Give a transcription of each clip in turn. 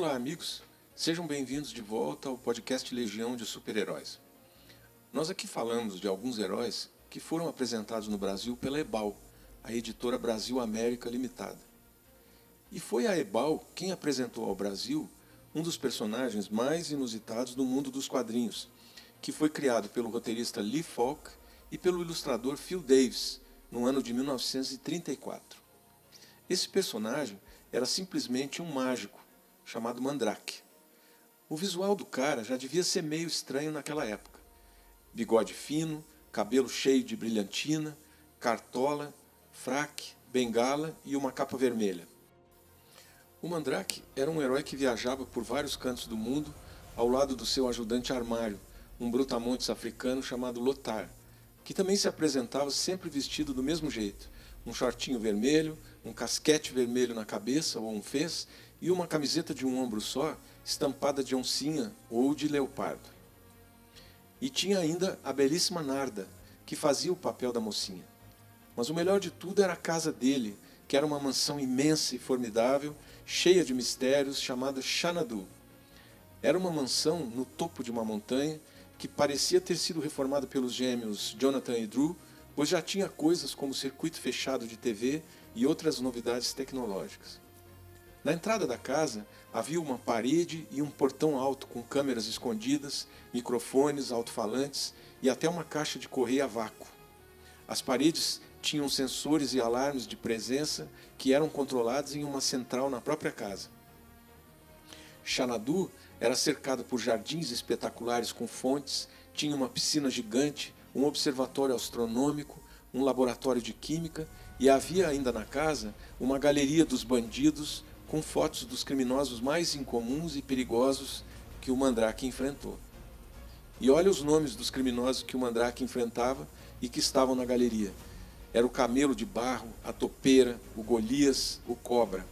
Olá, amigos. Sejam bem-vindos de volta ao podcast Legião de Super-Heróis. Nós aqui falamos de alguns heróis que foram apresentados no Brasil pela Ebal, a editora Brasil América Limitada. E foi a Ebal quem apresentou ao Brasil um dos personagens mais inusitados do mundo dos quadrinhos, que foi criado pelo roteirista Lee Falk e pelo ilustrador Phil Davis no ano de 1934. Esse personagem era simplesmente um mágico chamado Mandrake. O visual do cara já devia ser meio estranho naquela época. Bigode fino, cabelo cheio de brilhantina, cartola, fraque, bengala e uma capa vermelha. O Mandrake era um herói que viajava por vários cantos do mundo ao lado do seu ajudante armário, um brutamontes africano chamado Lotar, que também se apresentava sempre vestido do mesmo jeito, um shortinho vermelho, um casquete vermelho na cabeça ou um fez e uma camiseta de um ombro só, estampada de oncinha ou de leopardo. E tinha ainda a belíssima Narda, que fazia o papel da mocinha. Mas o melhor de tudo era a casa dele, que era uma mansão imensa e formidável, cheia de mistérios, chamada Xanadu. Era uma mansão no topo de uma montanha que parecia ter sido reformada pelos gêmeos Jonathan e Drew, pois já tinha coisas como circuito fechado de TV e outras novidades tecnológicas. Na entrada da casa havia uma parede e um portão alto com câmeras escondidas, microfones, alto-falantes e até uma caixa de correio a vácuo. As paredes tinham sensores e alarmes de presença que eram controlados em uma central na própria casa. Xanadu era cercado por jardins espetaculares com fontes, tinha uma piscina gigante, um observatório astronômico, um laboratório de química e havia ainda na casa uma galeria dos bandidos com fotos dos criminosos mais incomuns e perigosos que o Mandrake enfrentou. E olha os nomes dos criminosos que o Mandrake enfrentava e que estavam na galeria. Era o camelo de barro, a topeira, o Golias, o cobra.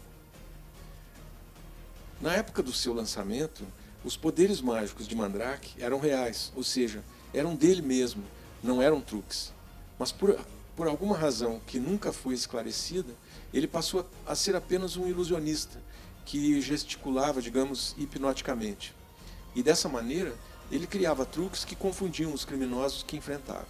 Na época do seu lançamento, os poderes mágicos de Mandrake eram reais, ou seja, eram dele mesmo, não eram truques. Mas por, por alguma razão que nunca foi esclarecida, ele passou a ser apenas um ilusionista que gesticulava, digamos, hipnoticamente. E dessa maneira, ele criava truques que confundiam os criminosos que enfrentava.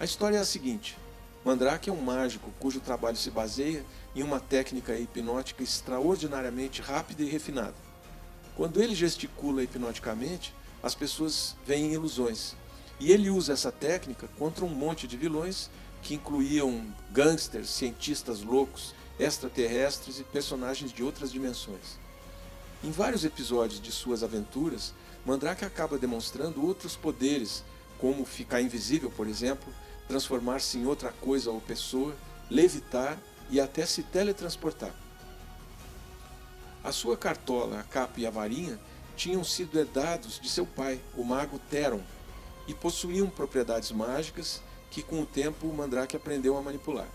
A história é a seguinte: Mandrake é um mágico cujo trabalho se baseia em uma técnica hipnótica extraordinariamente rápida e refinada. Quando ele gesticula hipnoticamente, as pessoas veem ilusões. E ele usa essa técnica contra um monte de vilões que incluíam gangsters, cientistas loucos, extraterrestres e personagens de outras dimensões. Em vários episódios de suas aventuras, Mandrake acaba demonstrando outros poderes, como ficar invisível, por exemplo, transformar-se em outra coisa ou pessoa, levitar e até se teletransportar. A sua cartola, a capa e a varinha tinham sido herdados de seu pai, o mago Theron, e possuíam propriedades mágicas que com o tempo o Mandrake aprendeu a manipular.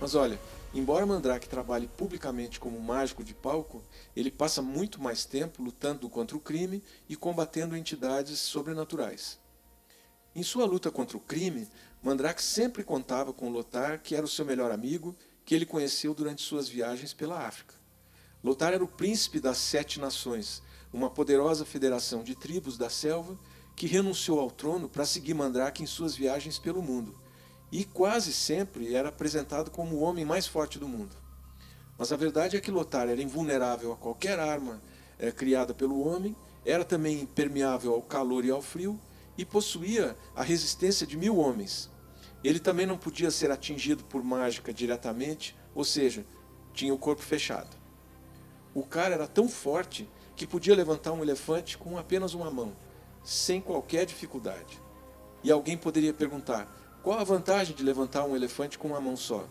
Mas olha, embora Mandrake trabalhe publicamente como mágico de palco, ele passa muito mais tempo lutando contra o crime e combatendo entidades sobrenaturais. Em sua luta contra o crime, Mandrake sempre contava com Lothar, que era o seu melhor amigo, que ele conheceu durante suas viagens pela África. Lothar era o príncipe das Sete Nações, uma poderosa federação de tribos da selva que renunciou ao trono para seguir Mandrake em suas viagens pelo mundo, e quase sempre era apresentado como o homem mais forte do mundo. Mas a verdade é que Lothar era invulnerável a qualquer arma é, criada pelo homem, era também impermeável ao calor e ao frio, e possuía a resistência de mil homens. Ele também não podia ser atingido por mágica diretamente, ou seja, tinha o corpo fechado. O cara era tão forte que podia levantar um elefante com apenas uma mão sem qualquer dificuldade. E alguém poderia perguntar: qual a vantagem de levantar um elefante com uma mão só?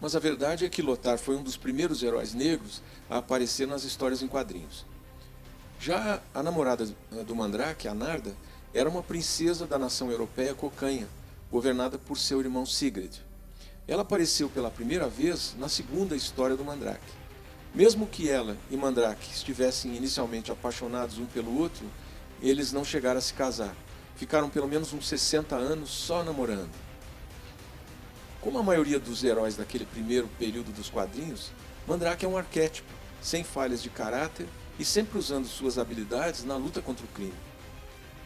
Mas a verdade é que Lothar foi um dos primeiros heróis negros a aparecer nas histórias em quadrinhos. Já a namorada do Mandrake, a Narda, era uma princesa da nação europeia Cocanha, governada por seu irmão Sigrid. Ela apareceu pela primeira vez na segunda história do Mandrake. Mesmo que ela e Mandrake estivessem inicialmente apaixonados um pelo outro, eles não chegaram a se casar. Ficaram pelo menos uns 60 anos só namorando. Como a maioria dos heróis daquele primeiro período dos quadrinhos, Mandrake é um arquétipo, sem falhas de caráter e sempre usando suas habilidades na luta contra o crime.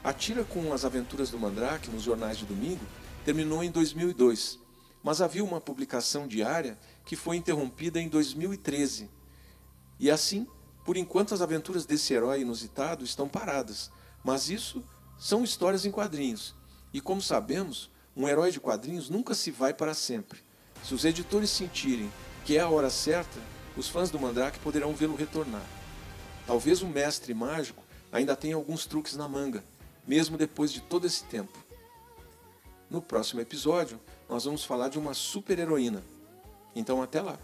A tira com as aventuras do Mandrake nos jornais de domingo terminou em 2002, mas havia uma publicação diária que foi interrompida em 2013. E assim, por enquanto as aventuras desse herói inusitado estão paradas, mas isso são histórias em quadrinhos. E como sabemos, um herói de quadrinhos nunca se vai para sempre. Se os editores sentirem que é a hora certa, os fãs do Mandrake poderão vê-lo retornar. Talvez o mestre mágico ainda tenha alguns truques na manga, mesmo depois de todo esse tempo. No próximo episódio, nós vamos falar de uma super-heroína. Então, até lá!